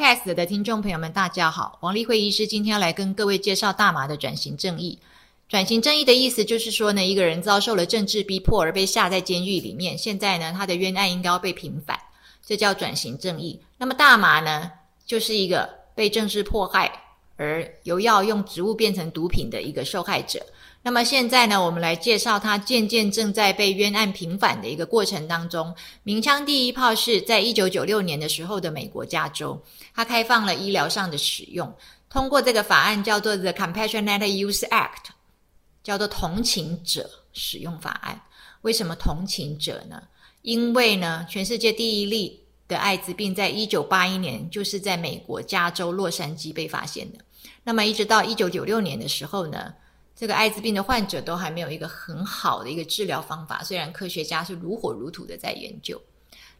cast 的听众朋友们，大家好，王丽慧医师今天要来跟各位介绍大麻的转型正义。转型正义的意思就是说呢，一个人遭受了政治逼迫而被下在监狱里面，现在呢，他的冤案应该要被平反，这叫转型正义。那么大麻呢，就是一个被政治迫害而由药用植物变成毒品的一个受害者。那么现在呢，我们来介绍他渐渐正在被冤案平反的一个过程当中。鸣枪第一炮是在一九九六年的时候的美国加州，它开放了医疗上的使用，通过这个法案叫做 The Compassionate Use Act，叫做同情者使用法案。为什么同情者呢？因为呢，全世界第一例的艾滋病在一九八一年就是在美国加州洛杉矶被发现的。那么一直到一九九六年的时候呢？这个艾滋病的患者都还没有一个很好的一个治疗方法，虽然科学家是如火如荼的在研究。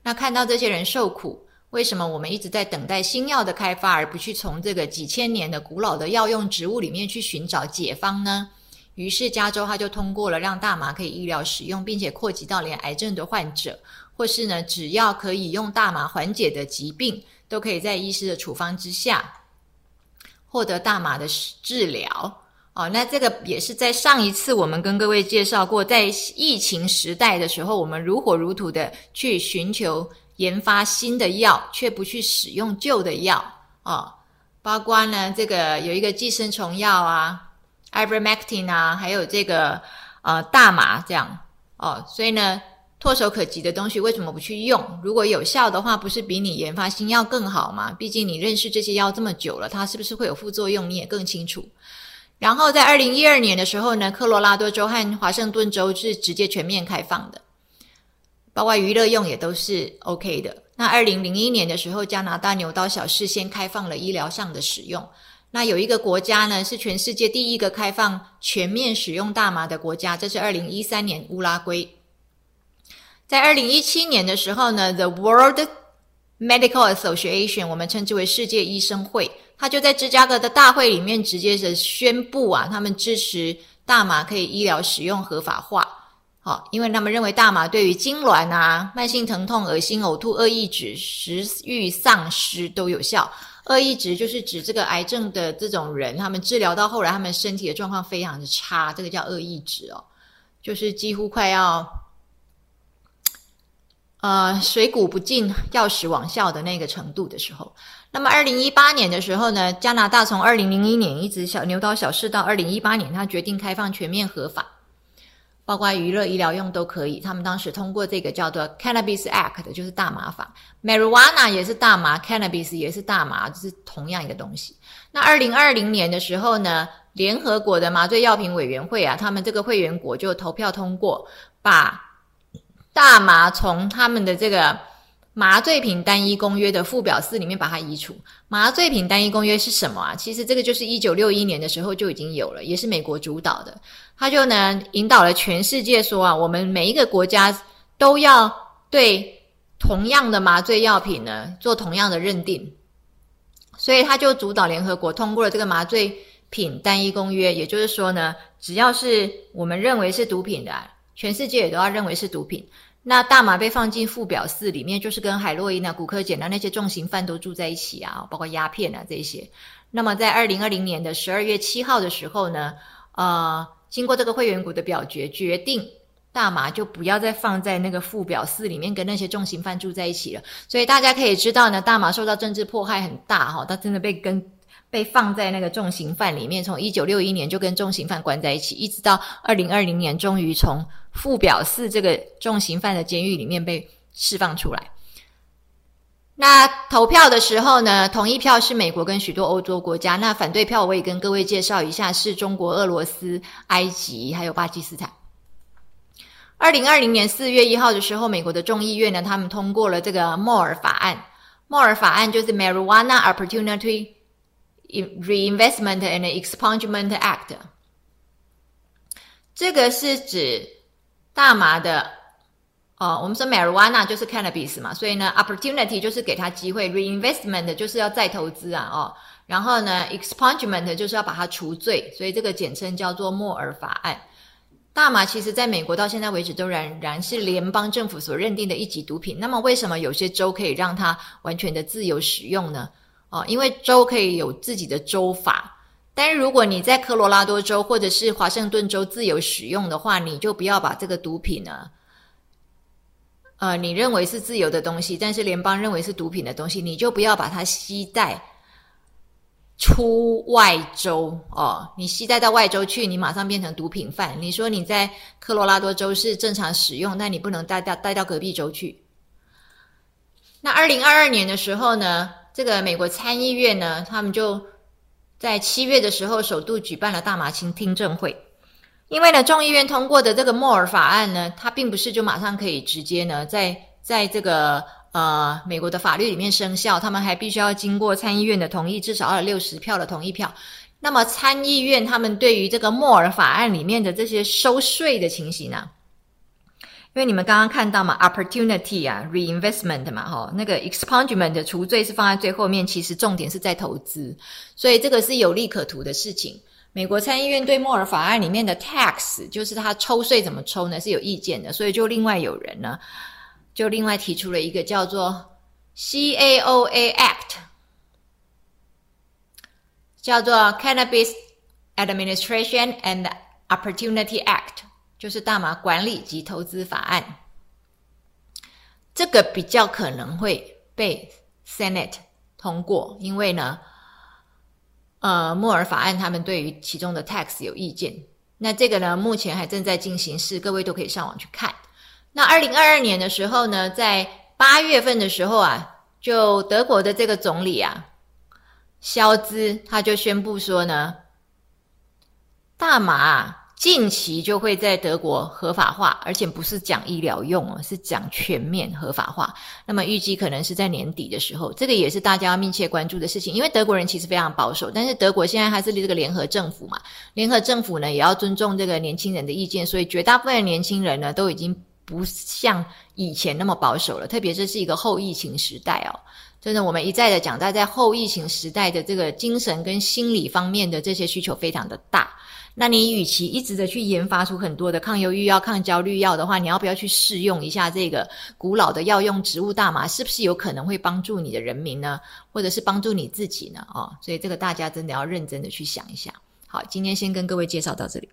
那看到这些人受苦，为什么我们一直在等待新药的开发，而不去从这个几千年的古老的药用植物里面去寻找解方呢？于是加州他就通过了让大麻可以医疗使用，并且扩及到连癌症的患者，或是呢只要可以用大麻缓解的疾病，都可以在医师的处方之下获得大麻的治疗。哦，那这个也是在上一次我们跟各位介绍过，在疫情时代的时候，我们如火如荼的去寻求研发新的药，却不去使用旧的药哦，包括呢，这个有一个寄生虫药啊，ivermectin 啊，还有这个呃大麻这样哦，所以呢，唾手可及的东西为什么不去用？如果有效的话，不是比你研发新药更好吗？毕竟你认识这些药这么久了，它是不是会有副作用，你也更清楚。然后在二零一二年的时候呢，科罗拉多州和华盛顿州是直接全面开放的，包括娱乐用也都是 OK 的。那二零零一年的时候，加拿大牛刀小试先开放了医疗上的使用。那有一个国家呢，是全世界第一个开放全面使用大麻的国家，这是二零一三年乌拉圭。在二零一七年的时候呢，The World Medical Association，我们称之为世界医生会。他就在芝加哥的大会里面直接的宣布啊，他们支持大麻可以医疗使用合法化，好，因为他们认为大麻对于痉挛啊、慢性疼痛、恶心、呕吐、恶意指、食欲丧失都有效。恶意指就是指这个癌症的这种人，他们治疗到后来，他们身体的状况非常的差，这个叫恶意指哦，就是几乎快要呃水谷不进、药石亡效的那个程度的时候。那么，二零一八年的时候呢，加拿大从二零零一年一直小牛刀小试到二零一八年，他决定开放全面合法，包括娱乐、医疗用都可以。他们当时通过这个叫做 Cannabis Act，就是大麻法，Marijuana 也是大麻，Cannabis 也是大麻，是同样一个东西。那二零二零年的时候呢，联合国的麻醉药品委员会啊，他们这个会员国就投票通过，把大麻从他们的这个。麻醉品单一公约的附表四里面把它移除。麻醉品单一公约是什么啊？其实这个就是一九六一年的时候就已经有了，也是美国主导的。它就呢引导了全世界说啊，我们每一个国家都要对同样的麻醉药品呢做同样的认定。所以他就主导联合国通过了这个麻醉品单一公约，也就是说呢，只要是我们认为是毒品的，全世界也都要认为是毒品。那大麻被放进附表四里面，就是跟海洛因啊、古柯碱啊那些重刑犯都住在一起啊，包括鸦片啊这些。那么在二零二零年的十二月七号的时候呢，呃，经过这个会员国的表决，决定大麻就不要再放在那个附表四里面，跟那些重刑犯住在一起了。所以大家可以知道呢，大麻受到政治迫害很大哈，它真的被跟。被放在那个重刑犯里面，从一九六一年就跟重刑犯关在一起，一直到二零二零年，终于从附表四这个重刑犯的监狱里面被释放出来。那投票的时候呢，同意票是美国跟许多欧洲国家，那反对票我也跟各位介绍一下，是中国、俄罗斯、埃及还有巴基斯坦。二零二零年四月一号的时候，美国的众议院呢，他们通过了这个莫尔法案。莫尔法案就是 Marijuana Opportunity。Reinvestment and Expungement Act，这个是指大麻的哦。我们说 marijuana 就是 cannabis 嘛，所以呢，opportunity 就是给他机会，reinvestment 就是要再投资啊哦。然后呢，expungement 就是要把它除罪，所以这个简称叫做莫尔法案。大麻其实在美国到现在为止都仍然是联邦政府所认定的一级毒品。那么为什么有些州可以让它完全的自由使用呢？哦，因为州可以有自己的州法。但是如果你在科罗拉多州或者是华盛顿州自由使用的话，你就不要把这个毒品呢，呃，你认为是自由的东西，但是联邦认为是毒品的东西，你就不要把它吸带出外州哦。你吸带到外州去，你马上变成毒品犯。你说你在科罗拉多州是正常使用，那你不能带到带到隔壁州去。那二零二二年的时候呢，这个美国参议院呢，他们就。在七月的时候，首度举办了大麻青听证会。因为呢，众议院通过的这个莫尔法案呢，它并不是就马上可以直接呢，在在这个呃美国的法律里面生效，他们还必须要经过参议院的同意，至少要有六十票的同意票。那么参议院他们对于这个莫尔法案里面的这些收税的情形呢？因为你们刚刚看到嘛，opportunity 啊，reinvestment 嘛，哈，那个 expungement 除罪是放在最后面，其实重点是在投资，所以这个是有利可图的事情。美国参议院对莫尔法案里面的 tax，就是他抽税怎么抽呢，是有意见的，所以就另外有人呢，就另外提出了一个叫做 CAOA Act，叫做 Cannabis Administration and Opportunity Act。就是大麻管理及投资法案，这个比较可能会被 Senate 通过，因为呢，呃，莫尔法案他们对于其中的 tax 有意见。那这个呢，目前还正在进行式，各位都可以上网去看。那二零二二年的时候呢，在八月份的时候啊，就德国的这个总理啊，肖兹他就宣布说呢，大麻。近期就会在德国合法化，而且不是讲医疗用哦，是讲全面合法化。那么预计可能是在年底的时候，这个也是大家要密切关注的事情。因为德国人其实非常保守，但是德国现在还是这个联合政府嘛，联合政府呢也要尊重这个年轻人的意见，所以绝大部分年轻人呢都已经不像以前那么保守了。特别这是一个后疫情时代哦，真的我们一再的讲，在在后疫情时代的这个精神跟心理方面的这些需求非常的大。那你与其一直的去研发出很多的抗忧郁药、抗焦虑药的话，你要不要去试用一下这个古老的药用植物大麻？是不是有可能会帮助你的人民呢？或者是帮助你自己呢？哦，所以这个大家真的要认真的去想一下。好，今天先跟各位介绍到这里。